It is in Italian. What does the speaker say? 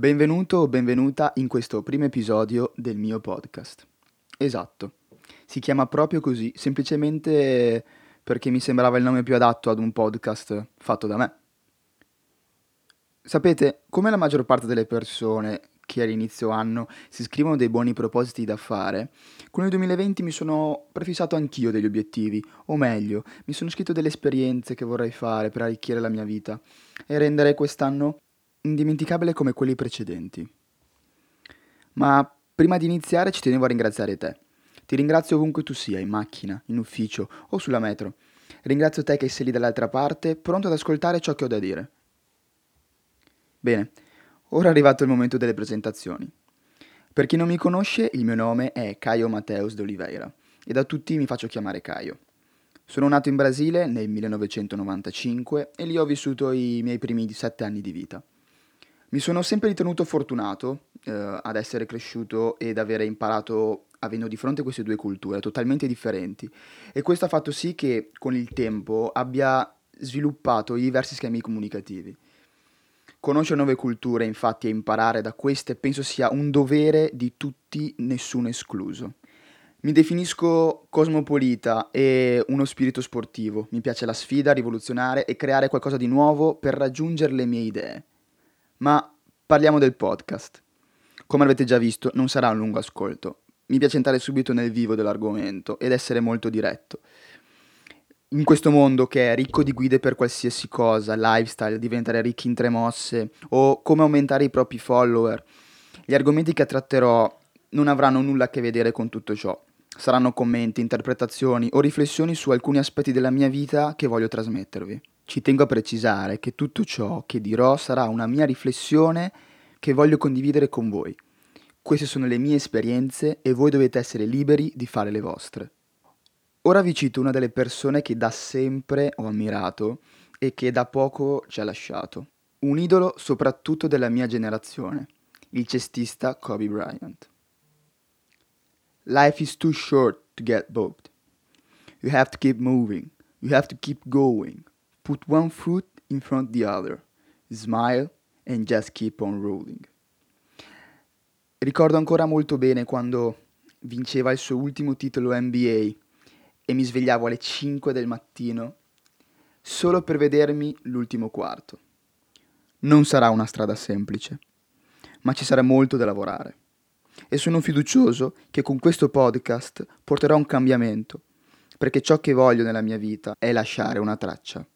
Benvenuto o benvenuta in questo primo episodio del mio podcast. Esatto, si chiama proprio così, semplicemente perché mi sembrava il nome più adatto ad un podcast fatto da me. Sapete, come la maggior parte delle persone che all'inizio anno si scrivono dei buoni propositi da fare, con il 2020 mi sono prefissato anch'io degli obiettivi, o meglio, mi sono scritto delle esperienze che vorrei fare per arricchire la mia vita e rendere quest'anno indimenticabile come quelli precedenti. Ma prima di iniziare ci tenevo a ringraziare te. Ti ringrazio ovunque tu sia, in macchina, in ufficio o sulla metro. Ringrazio te che sei lì dall'altra parte, pronto ad ascoltare ciò che ho da dire. Bene, ora è arrivato il momento delle presentazioni. Per chi non mi conosce, il mio nome è Caio Mateus de Oliveira e da tutti mi faccio chiamare Caio. Sono nato in Brasile nel 1995 e lì ho vissuto i miei primi sette anni di vita. Mi sono sempre ritenuto fortunato eh, ad essere cresciuto ed avere imparato avendo di fronte queste due culture totalmente differenti e questo ha fatto sì che con il tempo abbia sviluppato diversi schemi comunicativi. Conoscere nuove culture, infatti, e imparare da queste penso sia un dovere di tutti, nessuno escluso. Mi definisco cosmopolita e uno spirito sportivo. Mi piace la sfida, rivoluzionare e creare qualcosa di nuovo per raggiungere le mie idee. Ma parliamo del podcast. Come avete già visto, non sarà un lungo ascolto. Mi piace entrare subito nel vivo dell'argomento ed essere molto diretto. In questo mondo che è ricco di guide per qualsiasi cosa, lifestyle, diventare ricchi in tre mosse o come aumentare i propri follower, gli argomenti che tratterò non avranno nulla a che vedere con tutto ciò. Saranno commenti, interpretazioni o riflessioni su alcuni aspetti della mia vita che voglio trasmettervi. Ci tengo a precisare che tutto ciò che dirò sarà una mia riflessione che voglio condividere con voi. Queste sono le mie esperienze e voi dovete essere liberi di fare le vostre. Ora vi cito una delle persone che da sempre ho ammirato e che da poco ci ha lasciato. Un idolo soprattutto della mia generazione, il cestista Kobe Bryant. Life is too short to get bogged. You have to keep moving. You have to keep going. Put one foot in front of the other. Smile and just keep on rolling. Ricordo ancora molto bene quando vinceva il suo ultimo titolo NBA e mi svegliavo alle 5 del mattino solo per vedermi l'ultimo quarto. Non sarà una strada semplice, ma ci sarà molto da lavorare. E sono fiducioso che con questo podcast porterò un cambiamento, perché ciò che voglio nella mia vita è lasciare una traccia.